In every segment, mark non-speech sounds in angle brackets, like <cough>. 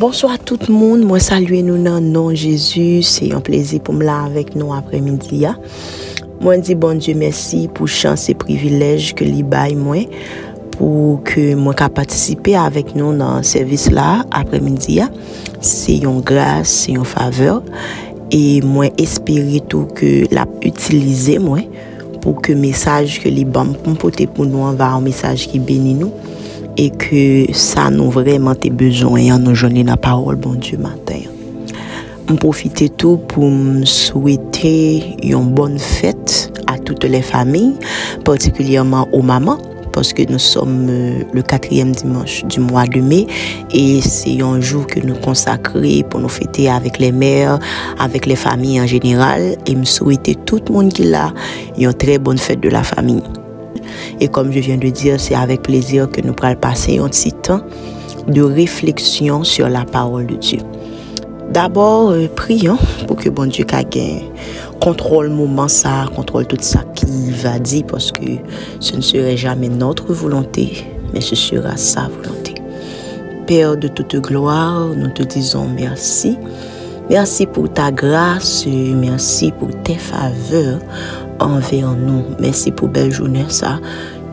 Bonsoy tout moun, mwen salye nou nan nan Jezu, se yon plezi pou m la avek nou apre midi ya. Mwen di bon Diyo mersi pou chan se privilej ke li bay mwen pou ke mwen ka patisipe avek nou nan servis la apre midi ya. Se yon grase, se yon faveur. E mwen espere tou ke la utilize mwen pou ke mesaj ke li bam pou mpote pou nou anva an mesaj ki beni nou. Et que ça nous vraiment tes besoins en nous la parole bon Dieu matin. Je profite tout pour souhaiter une bonne fête à toutes les familles, particulièrement aux mamans, parce que nous sommes euh, le quatrième dimanche du mois de mai et c'est un jour que nous consacrons pour nous fêter avec les mères, avec les familles en général et me souhaiter tout le monde qui l'a une très bonne fête de la famille. Et comme je viens de dire, c'est avec plaisir que nous pourrons passer un petit temps de réflexion sur la parole de Dieu. D'abord, euh, prions pour que bon Dieu gain contrôle moment ça, contrôle tout ça qu'il va dire parce que ce ne serait jamais notre volonté, mais ce sera sa volonté. Père de toute gloire, nous te disons merci. Merci pour ta grâce, merci pour tes faveurs envers nous. Merci pour belle journée ça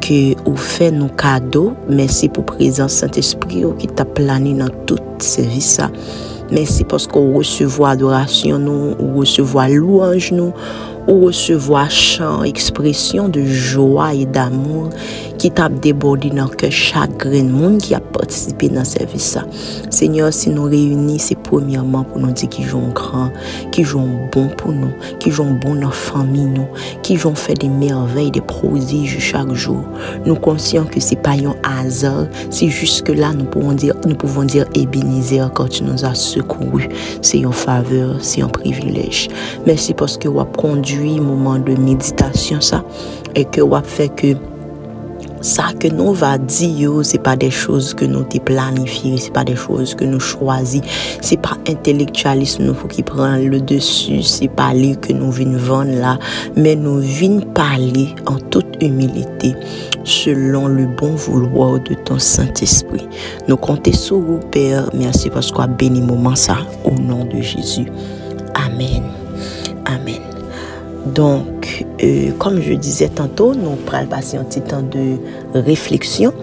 que vous fait nos cadeaux. Merci pour présence Saint-Esprit qui t'a plané dans tout service ça. Merci parce qu'on recevoir adoration nous, on recevoir louange nous, on recevoir chant, expression de joie et d'amour qui t'a débordé dans que chaque monde qui a participé dans ce service. Seigneur, si nous réunis, c'est premièrement pour nous dire qu'ils jouent grand, qu'ils jouent bon pour nous, qu'ils jouent bon dans la famille qu'ils ont fait des merveilles, des prodiges chaque jour. Nous conscients que c'est pas un hasard, c'est juste que là nous pouvons dire, nous pouvons dire Ebenezer quand tu nous as secouru. C'est une faveur, c'est un privilège. Merci parce que vous avez conduit moment de méditation ça et que vous avez fait que ça que nous va dire, c'est pas des choses que nous t'ai planifiées, c'est pas des choses que nous choisis, c'est pas intellectualisme nous faut qui prend le dessus, c'est pas lui que nous venons vendre là, mais nous venons parler en toute humilité selon le bon vouloir de ton Saint-Esprit. Nous comptons sur vous, Père. Merci parce qu'on a béni moment ça au nom de Jésus. Amen. Amen. Donc, euh, comme je disais tantôt, nou pral pasi an titan de refleksyon.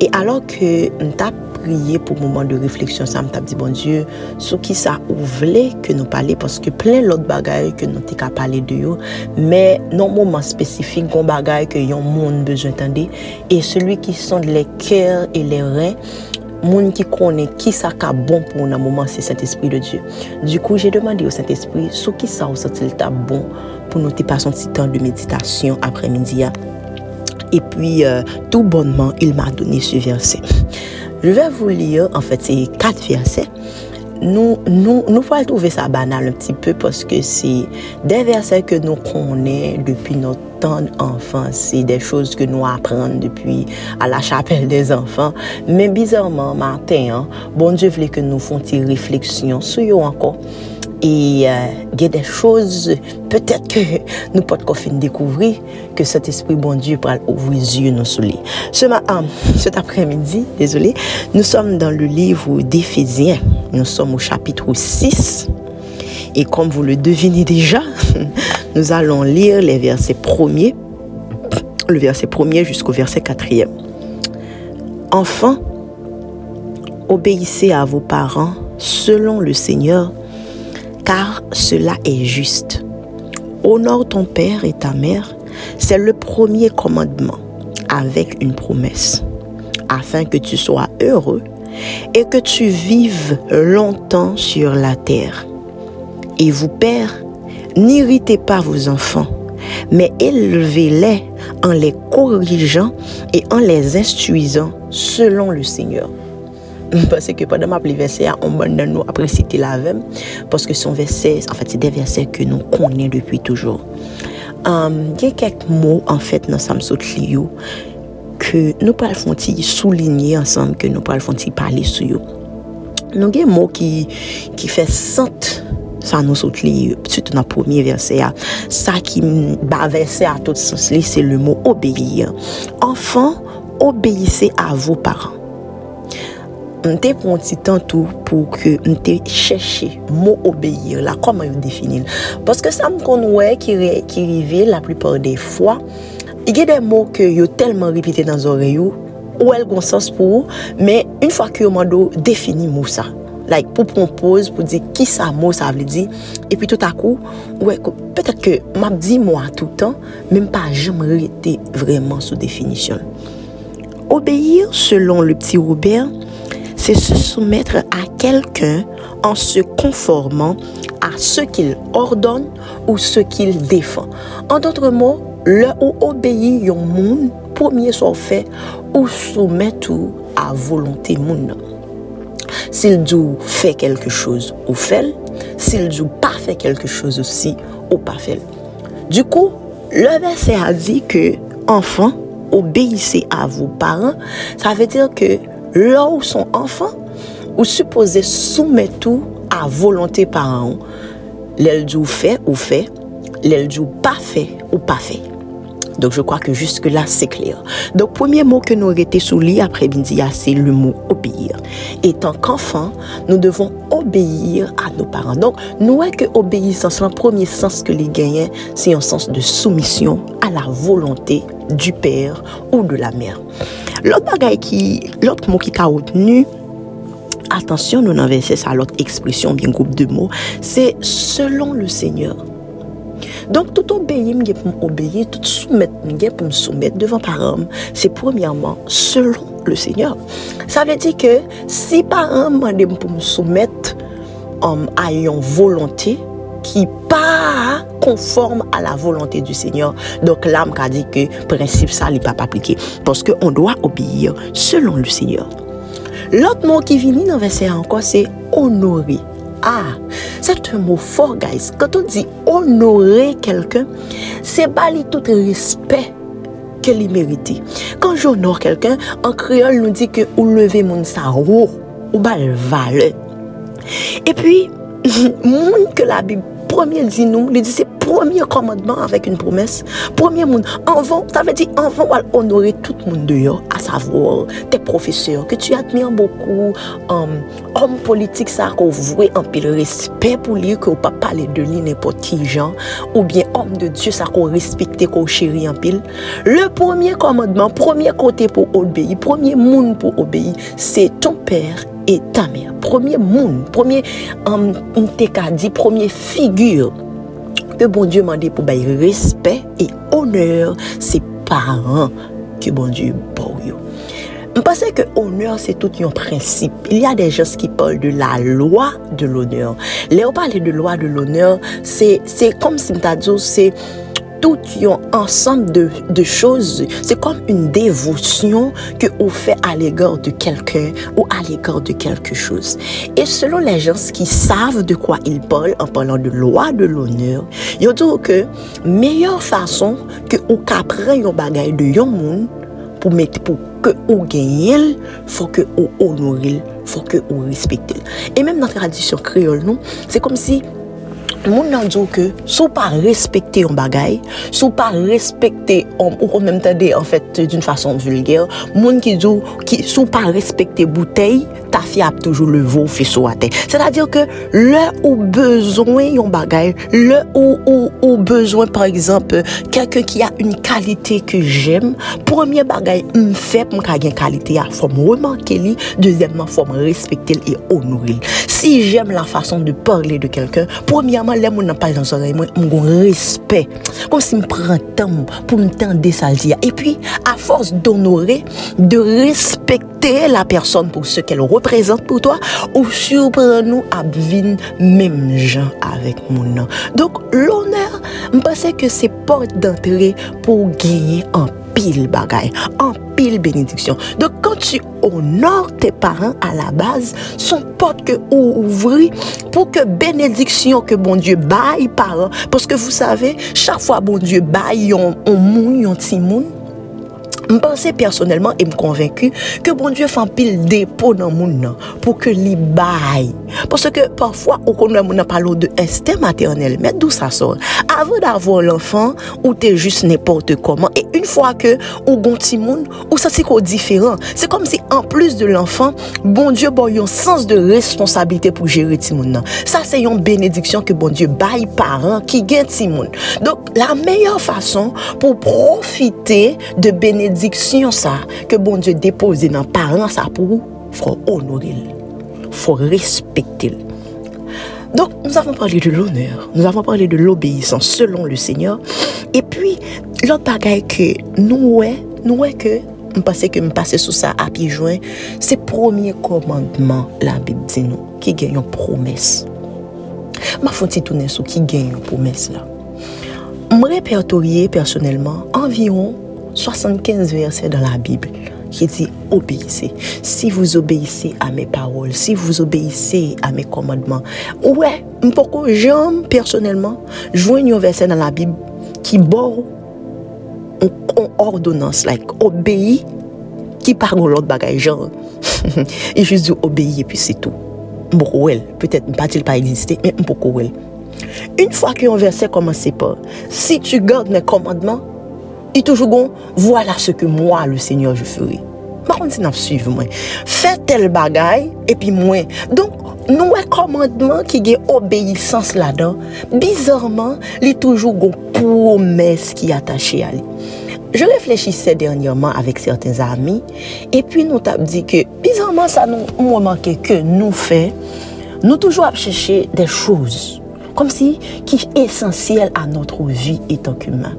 Et alors que m tap priye pou mouman de refleksyon sa, m tap di, bon Diyo, sou ki sa ou vle ke nou pale, paske plen lot bagay ke nou te ka pale de yo, men non mouman spesifik kon bagay ke yon moun bejantande, et celui ki son le kèr et le ren, monde qui connaît qui ça ka bon pour un moment, c'est Saint-Esprit de Dieu. Du coup, j'ai demandé au Saint-Esprit, ce qui ça ou senti ta bon pour nous passer un petit temps de méditation après-midi. hein? Et puis, euh, tout bonnement, il m'a donné ce verset. Je vais vous lire, en fait, c'est quatre versets. nou, nou, nou pal touve sa banal un pti peu poske se de verse ke nou konen depi nou tan enfan, se de chouz ke nou apren depi a la chapel des enfan, men bizarman maten, bon dieu vle ke nou fon ti refleksyon sou yo ankon Et euh, il y a des choses, peut-être que nous pouvons fin découvrir que cet esprit bon Dieu pour ouvrir les yeux nous sous. Ce matin, cet après-midi, désolé, nous sommes dans le livre d'Éphésiens. Nous sommes au chapitre 6. Et comme vous le devinez déjà, <laughs> nous allons lire les versets premiers, le verset premier jusqu'au verset quatrième. Enfants, obéissez à vos parents selon le Seigneur, car cela est juste. Honore ton père et ta mère, c'est le premier commandement avec une promesse, afin que tu sois heureux et que tu vives longtemps sur la terre. Et vous, pères, n'irritez pas vos enfants, mais élevez-les en les corrigeant et en les instruisant selon le Seigneur. Parce que pendant ma pli verset, on m'a donné nous apprécier la même. Parce que son verset, en fait, c'est des versets que nous connaissons depuis toujours. Um, Il y a quelques mots, en fait, dans Samsot Liyo, que nous parlons fonti souligner ensemble, que nous parlons fonti parler sur yo. Nous avons un mot qui, qui fait sente Sa nou sot li, sütou nan pwomye verse ya, sa ki ba verse a tout sens li, se le mou obeye. Enfan, obeyise a vou paran. Mte pon ti tan tou pou ke mte chèche mou obeyir la, koman yon definil. Paske sa m kon wè ki, ki rive la plupor de fwa, i ge de mou ke yo telman ripite nan zore yo, ou el gonsans pou ou, men yon fwa ki yo mando defini mou sa. Like pou propose, pou di ki sa mou sa vle di, epi tout akou, wè ko, ke map di mou a toutan, men pa jom rete vreman sou definisyon. Obeyir selon le pti Robert, c'est se soumettre à quelqu'un en se conformant à ce qu'il ordonne ou ce qu'il défend. En d'autres mots, le ou obéir yon moun, premier soit fait, ou soumettre tout à volonté moun. S'il dit fait quelque chose ou fait, s'il dit pas fait quelque chose aussi ou pas fait. Du coup, le verset a dit que enfant, obéissez à vos parents, ça veut dire que là où sont enfants, vous supposez soumettre tout à volonté parents. L'elle fait ou fait, l'elle pas fait ou pas fait. Donc, je crois que jusque-là, c'est clair. Donc, premier mot que nous arrêtons sous lit après-midi, c'est le mot obéir. Étant qu'enfant, nous devons obéir à nos parents. Donc, nous voyons que obéissance, le premier sens que les gagnants, c'est un sens de soumission à la volonté du père ou de la mère? L'autre qui, l'autre mot qui a retenu, attention, nous n'en ça l'autre expression, bien groupe de mots, c'est selon le Seigneur. Donc, tout obéir, pour m'obéir, tout pour me soumettre devant parents, c'est premièrement selon le Seigneur. Ça veut dire que si m'ont pour me soumettre um, à une volonté qui pas conforme à la volonté du Seigneur, donc l'âme a dit que principe ça n'est pas appliqué parce qu'on doit obéir selon le Seigneur. L'autre mot qui vient dans le verset encore, c'est honorer. Ah, c'est un mot fort, guys. Quand on dit honorer quelqu'un, c'est bali tout respect que lui mérite. Quand j'honore quelqu'un, en créole nous dit que ou lever mon sarou, ou bal valeur. Et puis, <laughs> monde que la Bible premier dit nous, il dit c'est premier commandement avec une promesse. Premier monde, avant, ça veut dire avant, on honorer tout le monde dehors, à savoir tes professeurs que tu admires beaucoup, um, hommes politiques, ça, qu'on voit un peu le respect pour lui, qu'on pas parler de lui n'importe qui genre, ou bien homme de Dieu, ça qu'on respecte, qu'on chérit en pile. Le premier commandement, premier côté pour obéir, premier monde pour obéir, c'est ton père et ta mère. Premier monde, premier, um, dit, premier figure bon Dieu m'a dit pour bailler respect et honneur ses parents que bon Dieu pour Je pense que honneur, c'est tout un principe. Il y a des gens qui parlent de la loi de l'honneur. Là, on parle de loi de l'honneur, c'est comme si c'est tout un ensemble de, choses. C'est comme une dévotion que vous fait à l'égard de quelqu'un ou à l'égard de quelque chose. Et selon les gens qui savent de quoi ils parlent en parlant de loi de l'honneur, ils disent que meilleure façon que vous capterez un bagage de yon monde pour mettre pour que vous gagnez, faut que vous honorez, faut que vous respectez. Et même dans la tradition créole, c'est comme si moun nan djou ke sou pa respekte yon bagay, sou pa respekte om, ou kon menm tade en fèt fait, d'un fason vulger, moun ki djou sou pa respekte boutei, ta fi ap toujou le vou fi sou ate. Se ta dir ke le ou bezwen yon bagay, le ou ou ou bezwen par exemple, kelken ki a yon kalite ke jem, premye bagay m fèp m ka gen kalite ya, fòm remanke li, dezemman fòm respekte li e onouril. Si jem la fason de parle de kelken, premyaman lè moun nan pal nan soray mwen, moun goun respect. Kom si m pran tan pou m tan desaldi ya. E pi, a fors d'onore, de respekte la person pou se ke l reprezent pou toa, ou surpren nou ap vin mem jan avèk moun nan. Donk, l'oner, m pase ke se porte d'antre pou genye an pile bagay, en pile bénédiction. Donc quand tu honores tes parents à la base, son porte que ouvrir pour que bénédiction que bon Dieu baille parents. Parce que vous savez, chaque fois bon Dieu baille on, on moun, on timoun, je pense personnellement et me convaincu que bon Dieu fait pile dépôt dans monde pour que les baille. Parce que parfois, on connaît mon de instinct maternel. Mais d'où ça sort? avant d'avoir l'enfant, ou t'es juste n'importe comment. Et une fois que ou gon timoun, ou ça c'est quoi différent? C'est comme si en plus de l'enfant, bon Dieu bon un sens de responsabilité pour gérer timoun Ça c'est une bénédiction que bon Dieu baille parents qui gagne timoun. Donc la meilleure façon pour profiter de bénédiction ça que bon Dieu dépose dans parents ça pour faut honorer faut respecter donc nous avons parlé de l'honneur nous avons parlé de l'obéissance selon le Seigneur et puis l'autre bagaille que nous ouais nous ouais que je pense que je passe sous ça à pieds joints, c'est le premier commandement, la Bible dit nous, qui gagne une promesse. Ma foti tourner sur qui gagne une promesse là. Je répertorié personnellement environ 75 versets dans la Bible qui dit obéissez. Si vous obéissez à mes paroles, si vous obéissez à mes commandements. Ouais, pourquoi j'aime personnellement vois un verset dans la Bible qui bord en ordonnance, like obéis, qui parle l'autre bagage genre. <laughs> Et juste dit obéir puis c'est tout. Peut-être pas-il pas exister, mais pourquoi Une fois qu'un verset commence par si tu gardes mes commandements, I toujou gon, wala se ke mwa le seigneur je fere. Bakon se nan suive mwen. Fè tel bagay, epi mwen. Donk, nou wè komandman ki gen obeysans la dan, bizarman, li toujou gon promes ki atache a li. Je réfléchissais dernièrement avec certains amis et puis nous t'avons dit que bizarrement ça nous manquait que nous fait, nous toujours à chercher des choses comme si qui est essentiel à notre vie étant qu'humain.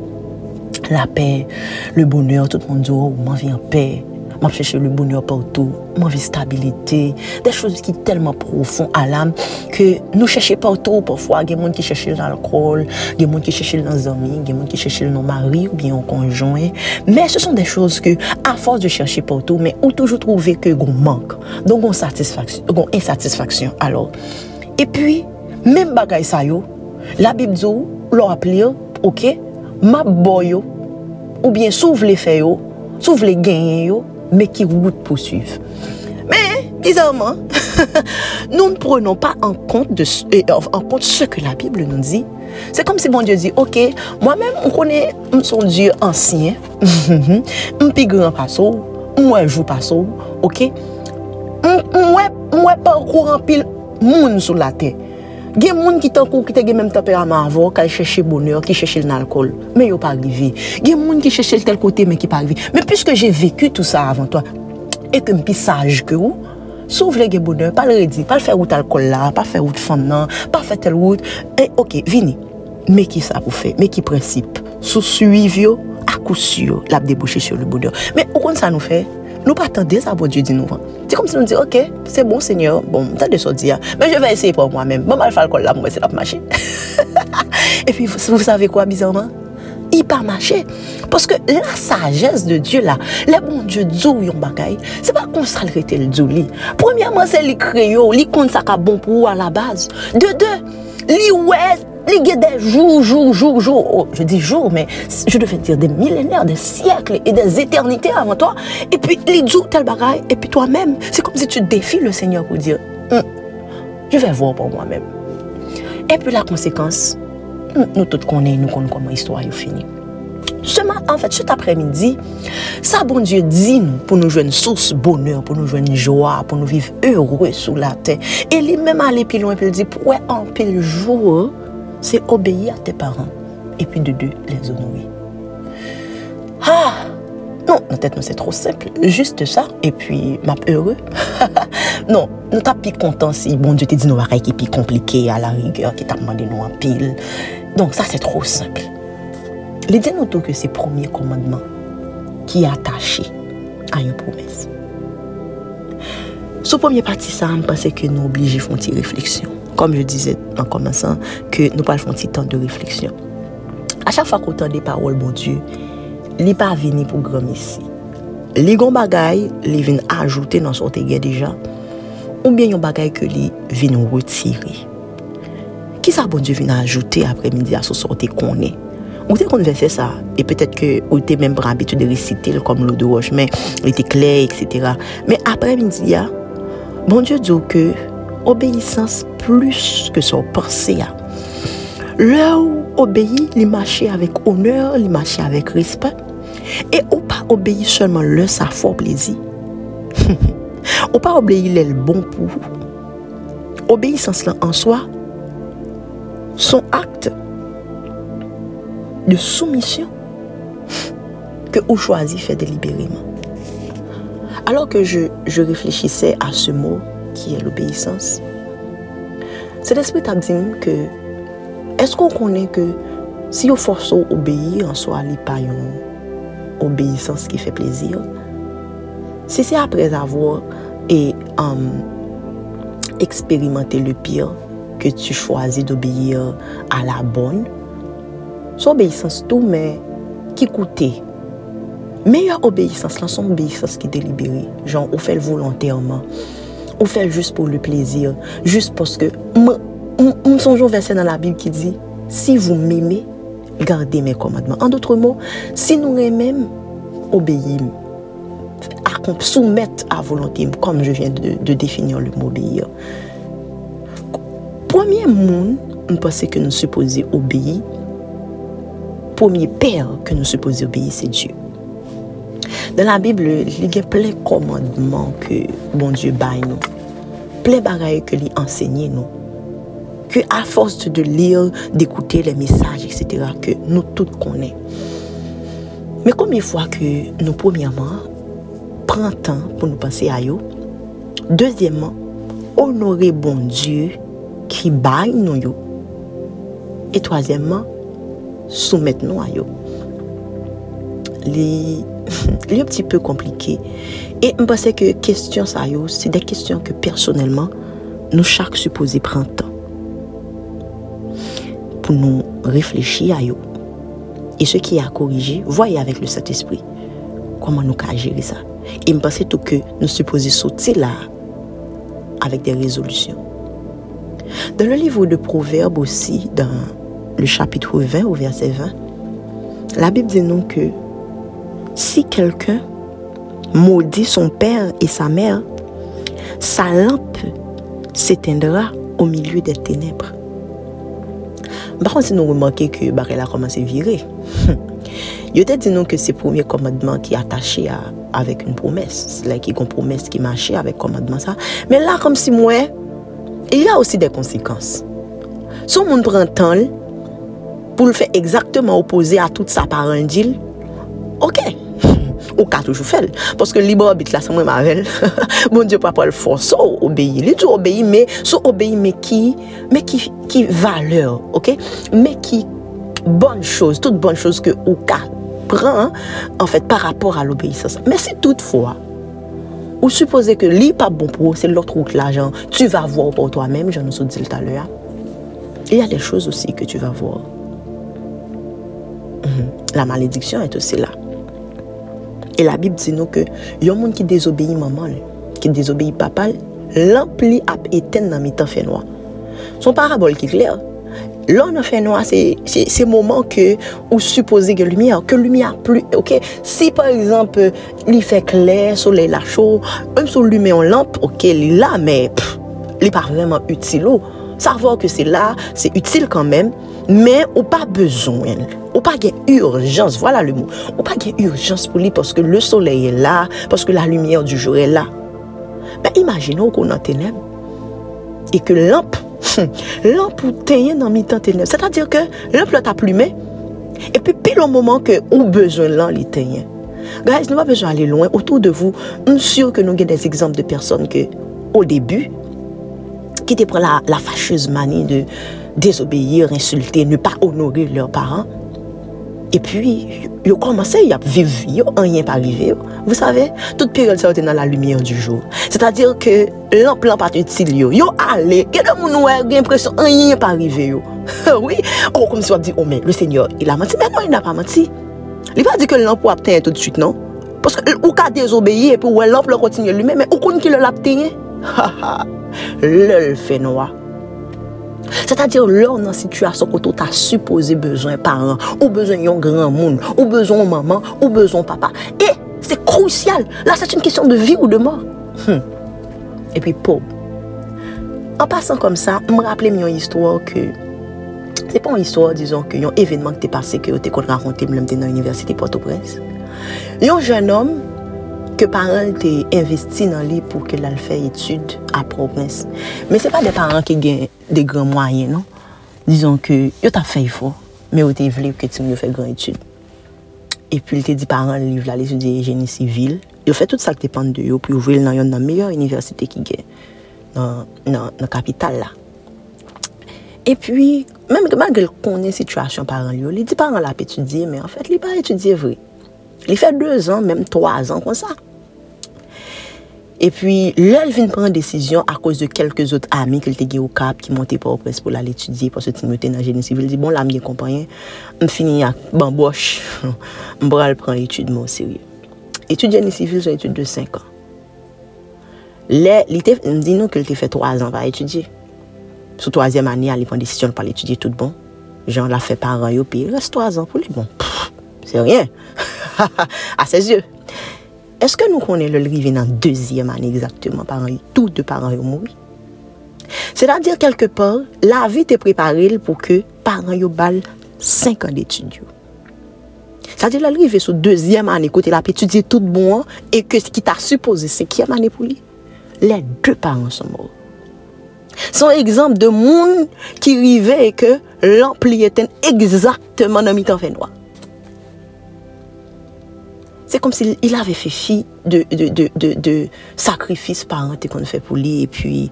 la paix, le bonheur. Tout le monde dit, oh, m'en vie en paix. M'en chercher le bonheur partout. M'en vie stabilité. Des choses qui sont tellement profondes à l'âme que nous cherchons partout parfois. Il y a des gens qui cherchent l'alcool, il y a des gens qui cherchent nos amis, il y a des gens qui cherchent nos maris ou bien nos conjoints. Mais ce sont des choses que, à force de chercher partout, mais on toujours trouver que on manque. Donc, on satisfaction, on insatisfaction. Alors, et puis, même bagay sa yo, la Bible dit, l'on appelé, ok, ma boyo, ou bien s'ouvre les faits, s'ouvre les gains, mais qui route poursuivre. Mais, bizarrement, <laughs> nous ne prenons pas en compte, de, en compte ce que la Bible nous dit. C'est comme si mon Dieu dit, ok, moi-même, on connaît son Dieu ancien, <laughs> un plus grand passo, moi joue passo, ok? Moi, moi parcours en pile monde sur la terre. Gen moun ki tan kou ki te gen menm temperament avon, ka y chèche bonheur, ki chèche l nan alkol, men yo pa rive. Gen moun ki chèche l tel kote, men ki pa rive. Men pwiske jè veku tout sa avan to, e kem pi saj ke ou, Sou vle ge bonan, pal redi, pal fè wout alkol la, pal fè wout fon nan, pal fè tel wout. E, ok, vini. Me ki sa pou fè, me ki prinsip. Sou suiv yo, akous yo, lap debouche sur le bonan. Me, ou kon sa nou fè? Nous pas attendre ça, bon Dieu dit nous. C'est comme si nous dit, ok, c'est bon Seigneur, bon, t'as de dire, mais je vais essayer pour moi-même. Bon, le col là, moi, c'est la marcher. <laughs> Et puis, vous savez quoi, bizarrement? Il pas marché. Parce que la sagesse de Dieu là, les bon Dieu dou yon c'est pas comme ça le dou Premièrement, c'est les créoles, les compte ça bon pour à la base. De deux, les ouais il des jours, jours, jours, jours, oh, je dis jours, mais je devais dire des millénaires, des siècles et des éternités avant toi. Et puis, les jours, tel bagaille, et puis toi-même, c'est comme si tu défies le Seigneur pour dire, hum, je vais voir pour moi-même. Et puis la conséquence, hum, nous tous connaissons, nous connaissons comment l'histoire est finie. en fait, cet après-midi, ça, bon Dieu, dit nous pour nous jouer une source bonheur, pour nous jouer une joie, pour nous vivre heureux sous la terre. Et lui-même aller plus loin, puis il dit, pour en pile jour, c'est obéir à tes parents. Et puis de deux, les honorer. Ah Non, notre tête, c'est trop simple. Juste ça. Et puis, m'a heureux. <laughs> non, nous t'as plus content si bon Dieu te dit nous pareil qui plus compliqué à la rigueur, qui t'a demandé nous en pile. Donc ça, c'est trop simple. L'idée nous que c'est le premier commandement qui est attaché à une promesse. Ce premier parti, ça, je pense que nous obligés faire une réflexion Kom je dize an komansan, ke nou pal fon ti tan de refleksyon. A chak fwa kon tan de parol bon Diyo, li pa vini pou gran mesi. Li gon bagay, li vin ajoute nan son te gen deja, ou bien yon bagay ke li vin wetire. Ki sa bon Diyo vin ajoute apre midi a sou son te konen? Ou te konverse sa, e petet ke ou te menm bra abitou de resite l kom lo de wosh, men li te kler, etc. Men apre midi ya, bon Diyo djo ke obéissance plus que son pensée. Là où obéi, li mache avec honneur, li mache avec respect. Et ou pas obéi seulement le sa fort plaisir. <laughs> ou pas obéi le bon pour vous. Obéissance en soi, son acte de soumission que vous choisissez faire délibérément. Alors que je, je réfléchissais à ce mot ki e l'obeysans. Se l'esprit ap di m ke, esko konen ke si yo forso obeyi an so ali pa yon obeysans ki fe plezir, se se apres avor e um, eksperimente le pir ke tu chwazi d'obeyi a la bon, so obeysans tou men ki koute. Meyè obeysans lan son obeysans ki delibere, jan ou fel volontèrman. On fait juste pour le plaisir. Juste parce que on songe au verset dans la Bible qui dit, si vous m'aimez, gardez mes commandements. En d'autres mots, si nous aimons, obéir, à soumettre à volonté, comme je viens de, définir le mot obéir. Premier monde, on pensait que nous supposons obéir. Premier père que nous supposons obéir, c'est Dieu. Dans la Bible, il y a plein de commandements que bon Dieu baille nous. Plein de choses que lui enseigne nous que à force de lire, d'écouter les messages, etc., que nous tous connaissons. Mais combien de fois que nous, premièrement, prenons temps pour nous penser à eux, deuxièmement, honorer bon Dieu qui baille nous, et troisièmement, soumettre nous à eux. C'est un petit peu compliqué. Et je pense que questions ça, c'est des questions que personnellement, nous chaque supposé prendre temps pour nous réfléchir à eux. Et ce qui est à corriger, voyez avec le Saint-Esprit comment nous gérer ça. Et je pense tout que nous supposons sauter là avec des résolutions. Dans le livre de Proverbes aussi, dans le chapitre 20 au verset 20, la Bible dit non que si quelqu'un maudit son père et sa mère, sa lampe s'éteindra au milieu des ténèbres. Par contre, si nous remarquons que Barrel a commencé à virer, <laughs> il te dit nous que c'est le premier commandement qui est attaché à, avec une promesse. Là, qui est une promesse qui marchait avec le commandement. Ça. Mais là, comme si moi, il y a aussi des conséquences. Si on prend le temps pour le faire exactement opposé à toute sa parole, ok, ou toujours fait parce que libre arbitre là c'est moi mavel <laughs> bon Dieu pas le force. Obéir il dit obéir mais so obéir mais qui mais qui qui valeur OK? Mais qui bonne chose toute bonne chose que ou ka prend en fait par rapport à l'obéissance. Mais si toutefois ou supposez que li pas bon pour c'est l'autre route l'argent tu vas voir pour toi-même je nous ai dit tout à l'heure. Il y a des choses aussi que tu vas voir. Mhm. la malédiction est aussi là E la Bib di nou ke yon moun ki dezobeyi maman, ki dezobeyi papal, lamp li ap eten nan mitan fenwa. Son parabol ki kler. Lon nan fenwa, se moman ke ou suppose ke lumia, ke lumia plu, ok? Si par exemple, li fe kler, sole la chou, mèm sou lume yon lamp, ok, li la, men, li pa vreman utilo, ok? Savoir que c'est là, c'est utile quand même, mais on pas besoin. Ou pas qu'il urgence, voilà le mot. Ou pas qu'il urgence pour lui parce que le soleil est là, parce que la lumière du jour est là. Ben, imaginons qu'on en ténèbres et que lampe, <laughs> lampe ou dans mi-temps ténèbres. C'est-à-dire que lampe t'a plumé et puis pile au moment que ou besoin là, il Guys, nous pas besoin d'aller loin. Autour de vous, je suis sûr que nous avons des exemples de personnes que, au début, qui te prend la, la, fâcheuse manie de désobéir, insulter, ne pas honorer leurs parents. Et puis, ils ont commencé à vivre, ils rien pas arrivé. Vous savez, toute période ça dans la lumière du jour. C'est-à-dire que l'emploi pas utile, ils ont allé, quelqu'un nous a l'impression rien pas arrivé. <laughs> oui, oh, comme si on dit, oh mais le Seigneur, il a menti. Mais non, il n'a pas menti. Il va dire que l'emploi obtient tout de suite, non? Parce que ou qu'à désobéir, et puis l'emploi continue lui-même, mais ou qu'on qu'il l'a obtenu. lèl fè noua. Se ta dir lò nan situasyon koto ta supose bezon paran, ou bezon yon gran moun, ou bezon maman, ou bezon papa. E, se krousyal. La, se t'une kisyon de vi ou de mor. Hmm. E pi pou. An pasan kom sa, m rappele m yon histwa ke... Se pa yon histwa, dizon, ke yon evenman k te pase ke yo te kon raconte m lèm te nan Universite Port-au-Prince. Yon jen om... ke paran te investi nan li pou ke lal fè etude a propens. Men se pa de paran ki gen de gran mwayen, non? Dizon ke yo ta fè yifo, men yo te vle ke ti mwen fè gran etude. E pi li te di paran li vla li sou de geni sivil, yo fè tout sa ki te pande de yo, pou yo vle nan yon nan meyor universite ki gen nan, nan, nan kapital la. E pi, menm ke magre konen situasyon paran li yo, li di paran la pe etudye, men an fèt li pa etudye vre. Li fè 2 an, mèm 3 an kon sa. E pwi, lèl vin pren desisyon a kòz de kelke zot ami ke l te ge ou kap ki monte pa ou pres pou la l'étudie pou se timote nan geni sivil. Di bon, la mye kompanyen, m fini ak bambosh, m bral pren etude mò sirye. Etude geni sivil, son etude de 5 an. Lè, li te, m di nou ke l te fè 3 an pa etudye. Sou 3e a li pren desisyon pa l'étudie tout bon. Jan la fè paran yo pi, res 3 an pou li bon. Pfff, se rien. <laughs> <laughs> a ses ye. Eske nou konen lèl rive nan deuxième année exactement par an, tout de par an yon moui? Se da dir kelke por, la vi te preparel pou ke par an yon bal 5 an d'étudio. Sa di lèl rive sou deuxième année kote la pe etudie tout bon an, e ke ki ta suppose 5e année pou li, lè deux par an son moui. Son ekzamp de moun ki rive e ke lamp li eten ekzaktman nan mitan fenwa. c'est comme s'il si avait fait fi de, de, de, de, de sacrifice parenté qu'on fait pour lui. Et puis,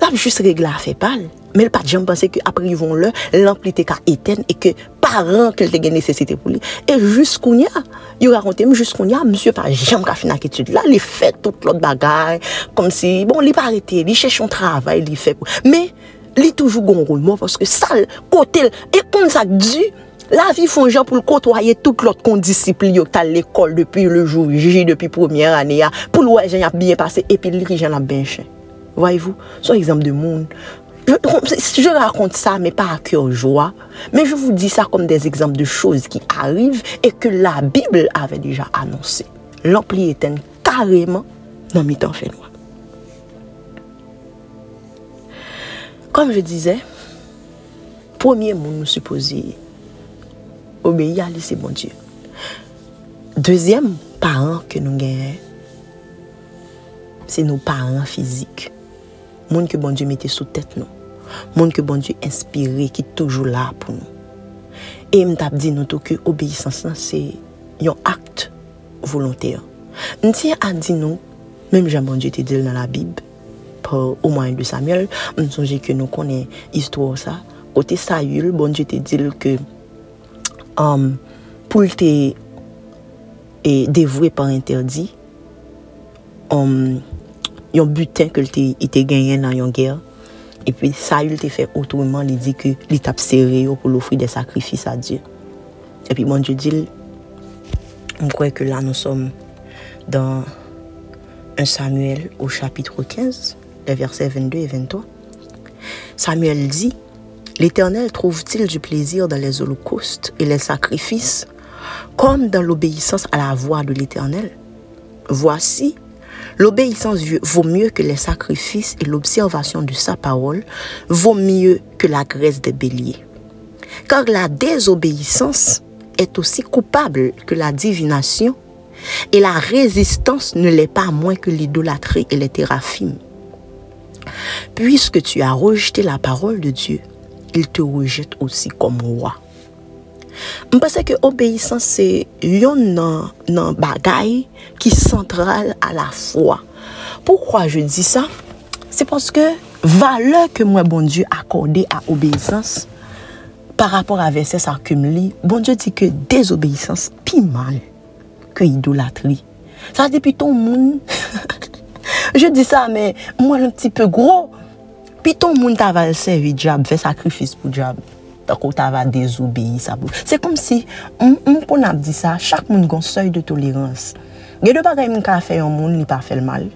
là, juste régler à fait pâle. Mais le pas de pensait qu'après, ils vont là, l'amplité qu'à éteindre et que parents qu'elle a nécessité pour lui. Et jusqu'où y a, il a raconté, jusqu'où y a, monsieur pas jamais qu'à finir l'étude. Là, il fait toute l'autre bagaille, comme si, bon, il pas arrêté, il cherche un travail, il fait. Pour... Mais, il est toujours gon moi parce que ça, côté, et comme ça, Dieu, la vi fon jan pou l'kotwaye tout lot kon disipli yo tal depi le jou, jiji depi premier ane ya, pou l'wè jen ap biye pase, epi li ki jen ap ben. Voyez-vous, son exemple de moun, Je raconte ça, mais pas à cœur joie. Mais je vous dis ça comme des exemples de choses qui arrivent et que la Bible avait déjà annoncé. L'ampli est carrément dans mes temps fait. Comme je disais, premier mot nous supposé obéi a li se bon Diyo. Dezyem paran ke nou genyen, se nou paran fizik. Moun ke bon Diyo mette sou tèt nou. Moun ke bon Diyo inspire ki toujou la pou nou. E mtap di nou tou ke obeysans lan se yon akt volonter. Nti a di nou, mèm jan bon Diyo te dil nan la Bib, pou ou mwen de Samuel, msonje ke nou konen istwa ou sa, kote sa yul, bon Diyo te dil ke pou lte devwe par interdi, yon buten ke lte ite genyen nan yon ger, E pi sa yul te fe otouman li di ki li tap sere yo pou l'ofri de sakrifis a Diyo. E pi moun Diyo dil, moun kwe ke la nou som dan 1 Samuel ou chapitre 15, le verset 22 et 23. Samuel di, l'Eternel trouve-t-il du plezir dan les holocaustes et les sakrifis kom dan l'obéissance a la voie de l'Eternel? Voici, L'obéissance vaut mieux que les sacrifices et l'observation de sa parole vaut mieux que la graisse des béliers. Car la désobéissance est aussi coupable que la divination et la résistance ne l'est pas moins que l'idolâtrie et les théraphimes. Puisque tu as rejeté la parole de Dieu, il te rejette osi kom wwa. Mpase ke obeysan se yon nan, nan bagay ki sentral a la fwa. Poukwa je di sa? Se poske vale ke mwen bon Diyo akorde a obeysans par rapor a verses akum li, bon Diyo di ke desobeysans pi mal ke idolatri. Sa depi ton moun. <laughs> je di sa, men mwen un ti pe gro. Piton moun ta val sevi djab, fe sakrifis pou djab. Tako ta va dezoubeyi sa pou. Se kom si, moun kon ap di sa, chak moun gon soy de tolerans. Ge de bagay moun ka fe yon moun li pa fel mal.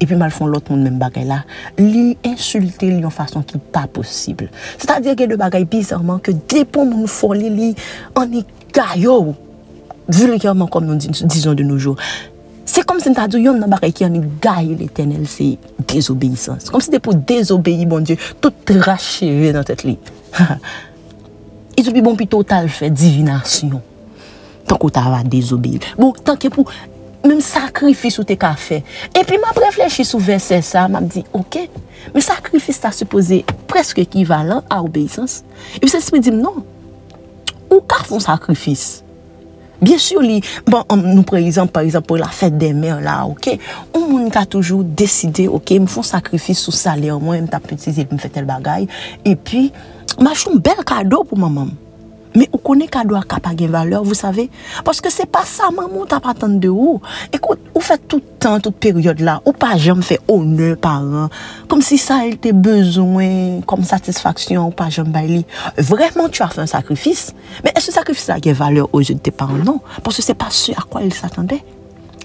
epi mal fon lot moun men bagay la, li insulte li yon fason ki pa posibl. Se ta dire gen de bagay bizarman ke depo moun foli li, an e gayo, vulgarman kom nou dizon de noujou. Se kom se mta djou yon nan bakay ki an gaye l'Eternel se désobéissance. Kom se de pou désobéi bon Diyo, tout racheve nan tet li. I sou pi bon pi total fè divinasyon. Tan ko ta va désobéi. Bon, tan ke pou mèm sakrifis ou te ka fè. E pi mèm preflechi sou verse sa, mèm di, ok, mèm sakrifis ta suppose preske ekivalan a obéissance. E pi se se mi di, non, ou ka fon sakrifis? Bien sûr, li, bon, nou prezant, par exemple, pou la fèt de mèr la, ok, ou moun ka toujou deside, ok, m foun sakrifis sou salè, mwen m tap petize, m fè tel bagay, e pi, m achou m bel kado pou mamam. Men ou konen kado a kap a gen valeur, vous savez? Paske se pa sa maman tap atan de ou. Ekout, ou fè toutan, tout periode la, ou pa jom fè one par an. Kom si sa el te bezwen, kom satisfaksyon, ou pa jom bay li. Vreman tu a fè un sakrifis. Men es se sakrifis la gen valeur ou je te paran, non? Paske se pa se a kwa el s'atende.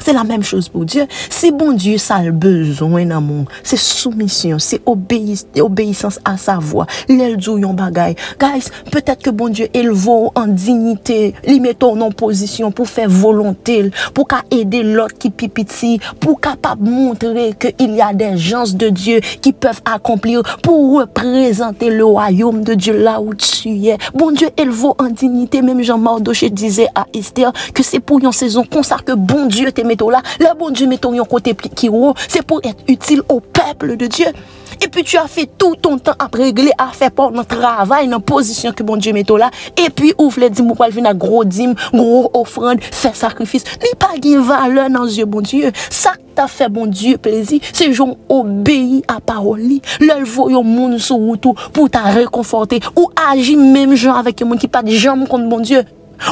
C'est la même chose pour Dieu. Si bon Dieu ça a le besoin dans mon, c'est soumission, c'est obéissance à sa voix. Yon bagay. Guys, peut-être que bon Dieu élève en dignité, lui mettons en position pour faire volonté, pour aider l'autre qui pipiti, pour capable montrer qu'il y a des gens de Dieu qui peuvent accomplir pour représenter le royaume de Dieu là où tu es. Bon Dieu élève en dignité, même Jean Mardoché disait à Esther que c'est pour une saison comme ça que bon Dieu t'aime là, le bon Dieu met ton côté qui c'est pour être utile au peuple de Dieu. Et puis tu as fait tout ton temps à régler, à faire pour notre travail, dans position que bon Dieu met là. Et puis ouvre les dîmes, pour venir gros dîmes, gros offrande, faire sacrifice. N'est pas de valeur dans les yeux, bon Dieu. Ça t'a fait, bon Dieu, plaisir, c'est gens obéi à parole. Leur voyons monde sur route pour t'a réconforter. Ou agir même gens avec un monde qui pas de jambes contre bon Dieu.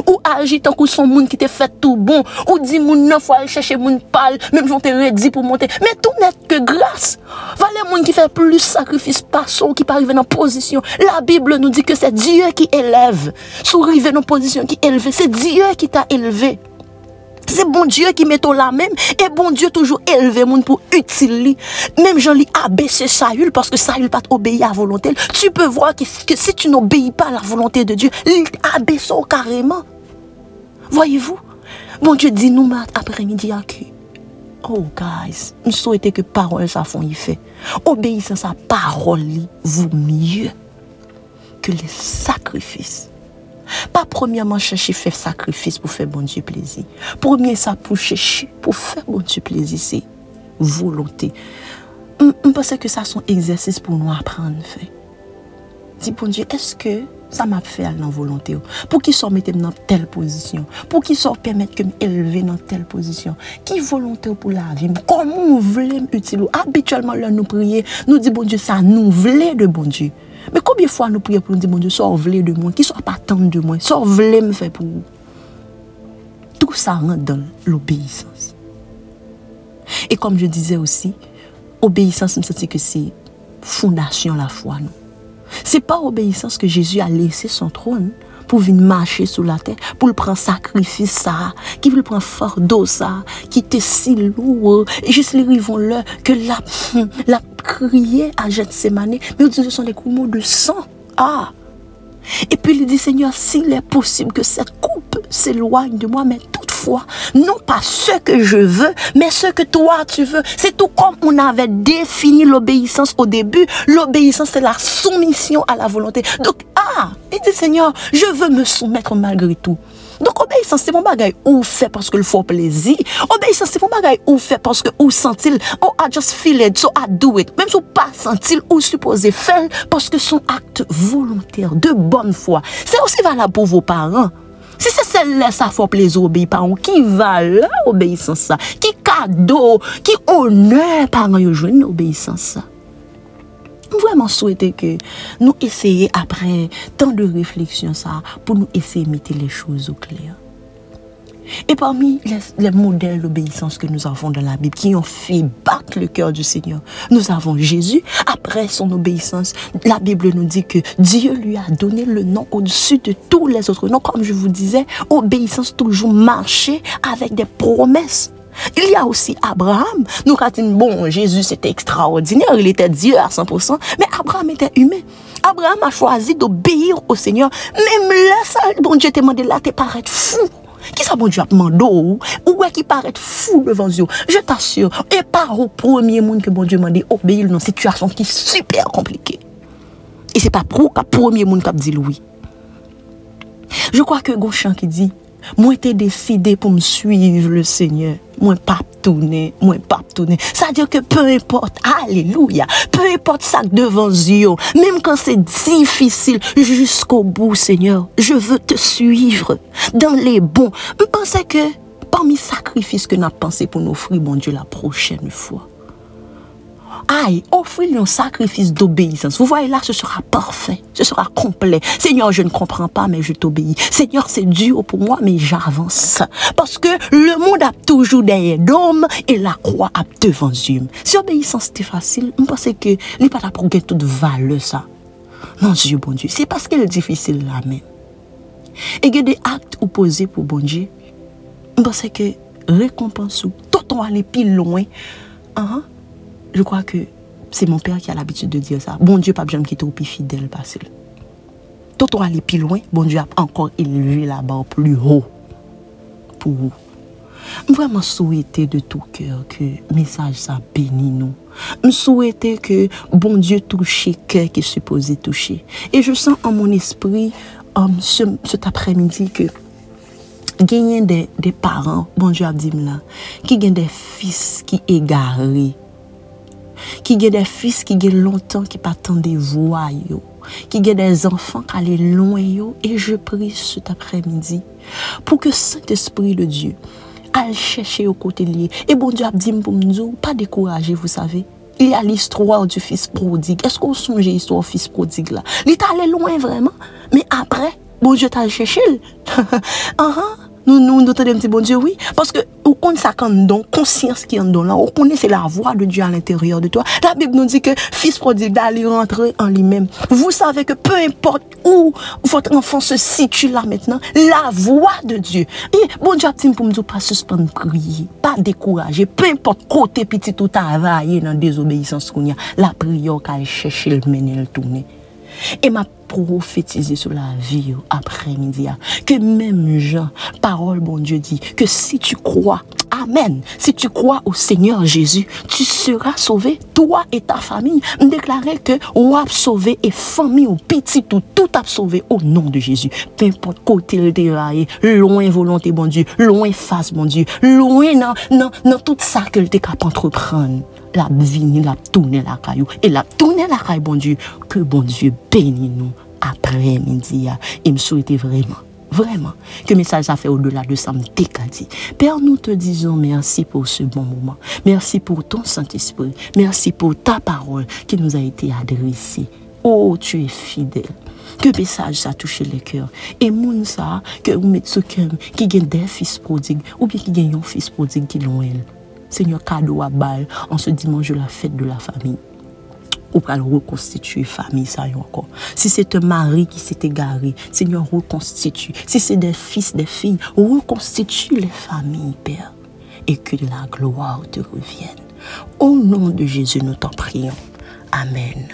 Ou agit tant que son monde qui te fait tout bon. Ou dit moun neuf fois aller chercher moun pâle, même j'en t'ai redit pour monter. Mais tout n'est que grâce. Valait moun qui fait plus sacrifice par son qui pas arriver dans position. La Bible nous dit que c'est Dieu qui élève. Sous arriver dans position qui élève, c'est Dieu qui t'a élevé. C'est bon Dieu qui met là même. Et bon Dieu toujours élevé monde pour utiliser. Même j'en lis abaisser Saül parce que Saül pas obéi à volonté. Tu peux voir que, si tu n'obéis pas à la volonté de Dieu, il abaisse carrément. Voyez-vous? Bon Dieu dit nous après-midi à qui? Oh, guys, nous souhaitons que parole ça font fait. Obéissance à parole vous mieux que les sacrifices. Pas premièrement chercher faire sacrifice pour faire bon Dieu plaisir. Premier ça pour chercher, pour faire bon Dieu plaisir, c'est volonté. Je pense que ça sont exercice pour nous apprendre à faire. Dis bon Dieu, est-ce que ça m'a fait dans volonté Pour qu'il soit mettre dans telle position Pour qu'il soit permettre que m'élever dans telle position Qui volonté pour la vie? Comment nous voulons utiliser Habituellement, là, nous prier, nous dit bon Dieu, ça nous voulait de bon Dieu. Mais combien de fois nous prions pour nous dire, mon Dieu, sors de moi, qui soit pas tant de moi, sors me faire pour vous. Tout ça rentre dans l'obéissance. Et comme je disais aussi, obéissance, sens que c'est fondation la foi. Non? C'est pas obéissance que Jésus a laissé son trône pour venir marcher sur la terre, pour le prendre sacrifice ça, qui veut prendre fardeau ça, qui était si lourd, et juste les rivons là, que la, <laughs> la crié à Gethsemane, mais ce sont les coups de sang. Ah! Et puis il dit, Seigneur, s'il est possible que cette coupe s'éloigne de moi, mais non pas ce que je veux, mais ce que toi tu veux. C'est tout comme on avait défini l'obéissance au début. L'obéissance, c'est la soumission à la volonté. Donc, ah, il dit, Seigneur, je veux me soumettre malgré tout. Donc, obéissance, c'est mon bagage ou fait parce que le faut plaisir. Obéissance, c'est mon bagage ou fait parce que ou sentil. Oh, I just feel it, so I do it. Même si pas sentil ou supposé faire parce que son acte volontaire, de bonne foi. C'est aussi valable pour vos parents. Si c'est celle-là, ça fait plaisir obéir parents, qui va là, obéissance ça? Qui cadeau, qui honneur parents, yo une obéissance ça? vraiment souhaiter que nous essayions après tant de réflexions ça pour nous essayer de mettre les choses au clair. Et parmi les, modèles d'obéissance que nous avons dans la Bible, qui ont fait battre le cœur du Seigneur, nous avons Jésus. Son obéissance, la Bible nous dit que Dieu lui a donné le nom au-dessus de tous les autres noms. Comme je vous disais, obéissance toujours marcher avec des promesses. Il y a aussi Abraham. Nous dit, bon, Jésus c'était extraordinaire, il était Dieu à 100%, mais Abraham était humain. Abraham a choisi d'obéir au Seigneur. Même là, ça, bon Dieu te demandé là, te paraît fou. Qui ça, bon Dieu, a demandé ou, qui paraît fou devant Dieu? Je t'assure, et pas au premier monde que bon Dieu m'a dit obéir dans une situation qui est super compliquée. Et c'est pas pour le premier monde qui a dit oui. Je crois que Gauchan qui dit, moi t'ai décidé pour me suivre le Seigneur. Pas tourner, moi pas tourner. Ça veut dire que peu importe, alléluia, peu importe ça devant Dieu, même quand c'est difficile, jusqu'au bout, Seigneur, je veux te suivre dans les bons. Je pensais que parmi que nous avons pensé pour nous offrir, mon Dieu, la prochaine fois, aïe, offrir un sacrifice d'obéissance. Vous voyez là, ce sera parfait, ce sera complet. Seigneur, je ne comprends pas, mais je t'obéis. Seigneur, c'est dur pour moi, mais j'avance. Parce que le monde a toujours des d'hommes et la croix a devant Dieu. Si obéissance c'était facile, je pense que n'est pas pour toute valeur ça. Non, Dieu, bon Dieu, c'est parce qu'elle est difficile là même. Et a des actes opposés pour bon Dieu. Je pense que récompense ou tout on aller plus loin. Uh je crois que c'est mon père qui a l'habitude de dire ça. Bon Dieu, pas besoin qui plus fidèle parce que tout aller plus loin, bon Dieu a encore élevé la barre plus haut pour vous. Vraiment souhaiter de tout cœur que le message ça bénit nous. Je souhaiter que bon Dieu touche cœur qui est supposé toucher. Et je sens en mon esprit um, cet après-midi que gagner des, des parents, bon Dieu a qui gagnent des fils qui égarés qui a des fils qui ont longtemps qui pas des voix qui ont des enfants qui allaient loin et je prie cet après-midi pour que Saint-Esprit de Dieu aille chercher au côté lié et bon Dieu a dit pour nous pas décourager vous savez il y a l'histoire du fils prodigue. Est-ce qu'on songe l'histoire du fils prodigue là? Il est allé loin vraiment. Mais après, bon Dieu t'a cherché. uh <laughs> nous, nous, nous te bon Dieu, oui. Parce que, on connaît ça quand don, conscience qui en don là, on connaît c'est la voix de Dieu à l'intérieur de toi. La Bible nous dit que fils prodigue d'aller rentrer en lui-même. Vous savez que peu importe où votre enfant se situe là maintenant, la voix de Dieu. Et bon Dieu, pour me dire, pas suspendre prier, pas décourager, peu importe côté petit tout travailler dans désobéissance qu'on y a, la prière qu'elle cherche le mener, le tourner. Et m'a prophétisé sur la vie après-midi. Que même Jean, parole, bon Dieu dit, que si tu crois, Amen, si tu crois au Seigneur Jésus, tu seras sauvé, toi et ta famille. Déclarer que ou a sauvé et famille ou petit tout, tout a sauvé au nom de Jésus. Peu importe côté le déraillé, loin volonté, bon Dieu, loin face, bon Dieu, loin dans, dans, dans tout ça que le capable entreprendre la vini, la tourner la caillou. Et la tourner la caillou, bon Dieu. Que bon Dieu bénisse nous après-midi. Et me souhaiter vraiment, vraiment, que message a fait au-delà de ça décadit. Père, nous te disons merci pour ce bon moment. Merci pour ton Saint-Esprit. Merci pour ta parole qui nous a été adressée. Oh, tu es fidèle. Que message ça touché les cœurs. Et moun ça, que vous mettez ce qui gagne des fils prodigues ou bien qui gagne un fils prodigue qui l'ont elle. Seigneur, cadeau à balle en ce dimanche de la fête de la famille. Ou pour reconstituer famille, ça y encore. Si c'est un mari qui s'est égaré, Seigneur, reconstitue. Si c'est des fils, des filles, reconstitue les familles, Père. Et que la gloire te revienne. Au nom de Jésus, nous t'en prions. Amen.